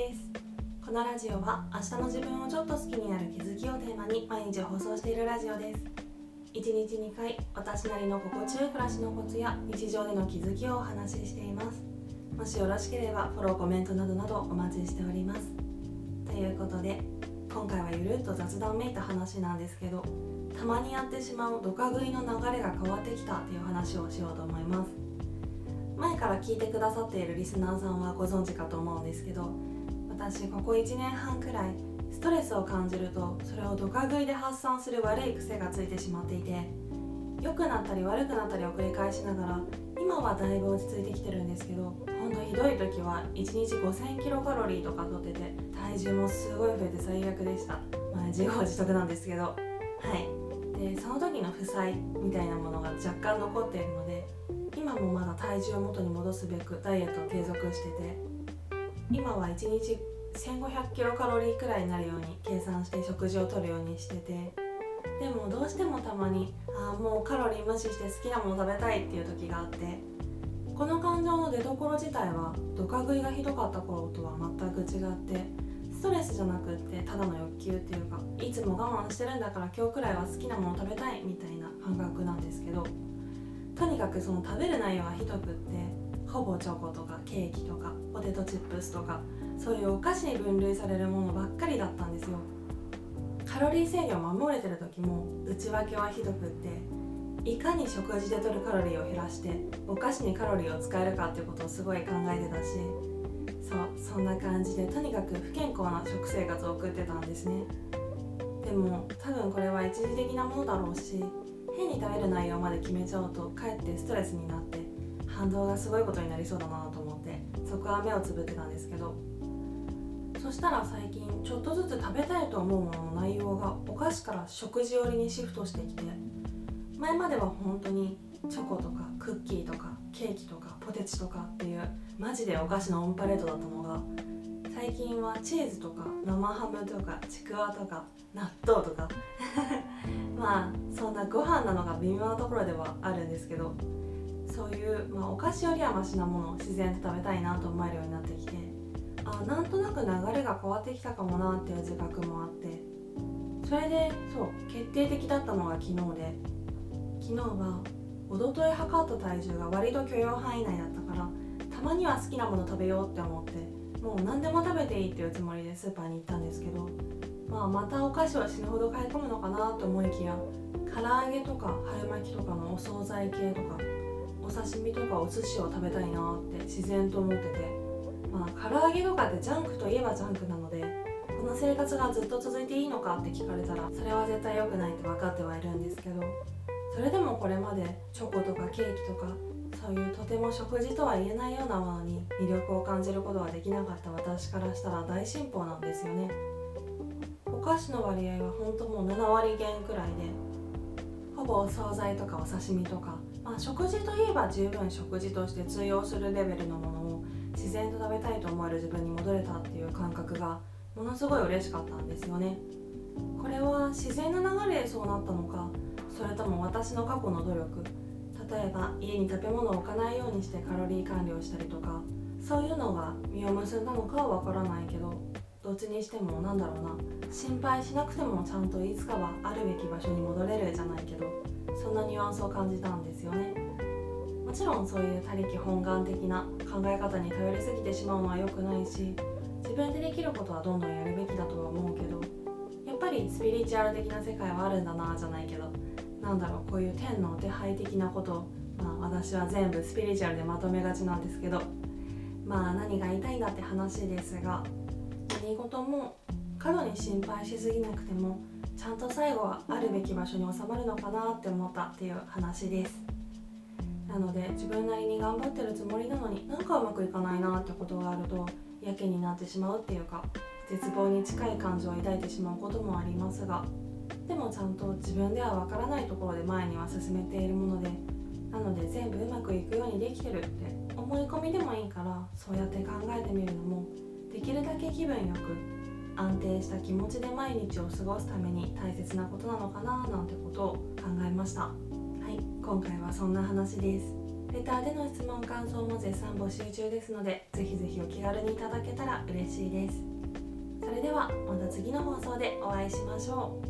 です。このラジオは明日の自分をちょっと好きになる気づきをテーマに毎日放送しているラジオです。1日2回私なりの心地よい暮らしのコツや日常での気づきをお話ししています。もしよろしければフォローコメントなどなどお待ちしております。ということで今回はゆるっと雑談めいた話なんですけどたまにやってしまうドカ食いの流れが変わってきたっていう話をしようと思います。前から聞いてくださっているリスナーさんはご存知かと思うんですけど私ここ1年半くらいストレスを感じるとそれをドカ食いで発散する悪い癖がついてしまっていて良くなったり悪くなったりを繰り返しながら今はだいぶ落ち着いてきてるんですけどほんとひどい時は1日5000キロカロリーとかとってて体重もすごい増えて最悪でした。まあ自業自得なんですけど。はい。でその時の負債みたいなものが若干残っているので今もまだ体重を元に戻すべくダイエットを継続してて今は1日1500キロカロリーくらいになるように計算して食事をとるようにしてて。でもどうしてもたまにああもうカロリー無視して好きなもの食べたいっていう時があって。この感情の出どころ自体はドカ食いがひどかった頃とは全く違ってストレスじゃなくってただの欲求っていうかいつも我慢してるんだから今日くらいは好きなもの食べたいみたいな感覚なんですけど。とにかくその食べる内容がひどくってほぼチョコとかケーキとかポテトチップスとかそういうお菓子に分類されるものばっかりだったんですよ。カロリー制限を守れてる時も内訳はひどくっていかに食事で摂るカロリーを減らしてお菓子にカロリーを使えるかっていうことをすごい考えてたしそうそんな感じでとにかく不健康な食生活を送ってたんですね。でも多分これは一時的なものだろうし変に食べる内容まで決めちゃうとかえってストレスになって反動がすごいことになりそうだなと思ってそこは目をつぶってたんですけどそしたら最近ちょっとずつ食べたいと思うものの内容がお菓子から食事寄りにシフトしてきて前までは本当にチョコとかクッキーとかケーキとかポテチとかっていうマジでお菓子のオンパレードだったのが最近はチーズとか生ハムとかちくわとか納豆とか まあそんなご飯なのが微妙なところではあるんですけどそういう、まあ、お菓子よりはマシなものを自然と食べたいなと思えるようになってきてあなんとなく流れが変わってきたかもなっていう自覚もあってそれでそう決定的だったのが昨日で昨日はおととい測った体重が割と許容範囲内だったからたまには好きなもの食べようって思ってもう何でも食べていいっていうつもりでスーパーに行ったんですけどまあ、またお菓子を死ぬほど買い込むのかなと思いきや唐揚げとか春巻きとかのお惣菜系とかお刺身とかお寿司を食べたいなって自然と思っててまあ唐揚げとかってジャンクといえばジャンクなのでこの生活がずっと続いていいのかって聞かれたらそれは絶対良くないって分かってはいるんですけどそれでもこれまでチョコとかケーキとかそういうとても食事とは言えないようなものに魅力を感じることができなかった私からしたら大進歩なんですよね。お菓子の割合は本当もう7割減くらいでほぼお惣菜とかお刺身とか、まあ、食事といえば十分食事として通用するレベルのものを自然と食べたいと思える自分に戻れたっていう感覚がものすごい嬉しかったんですよね。これは自然な流れでそうなったのかそれとも私の過去の努力例えば家に食べ物を置かないようにしてカロリー管理をしたりとかそういうのが実を結んだのかはわからないけどどっちにしてもなんだろうな。心配しなくてもちゃんといつかはあるべき場所に戻れるじゃないけどそんなニュアンスを感じたんですよね。もちろんそういう他力本願的な考え方に頼りすぎてしまうのは良くないし自分でできることはどんどんやるべきだとは思うけどやっぱりスピリチュアル的な世界はあるんだなじゃないけどなんだろうこういう天の手配的なことまあ私は全部スピリチュアルでまとめがちなんですけどまあ何が言いたいんだって話ですが何事も過度に心配しすぎなくてもちゃんと最後はあるべき場所に収まるのかなって思ったっていう話です。なので自分なりに頑張ってるつもりなのになんかうまくいかないなってことがあるとやけになってしまうっていうか絶望に近い感情を抱いてしまうこともありますがでもちゃんと自分ではわからないところで前には進めているものでなので全部うまくいくようにできてるって思い込みでもいいからそうやって考えてみるのもできるだけ気分よく安定した気持ちで毎日を過ごすために大切なことなのかななんてことを考えました。はい今回はそんな話です。レターでの質問感想も絶賛募集中ですのでぜひぜひお気軽にいただけたら嬉しいです。それではまた次の放送でお会いしましょう。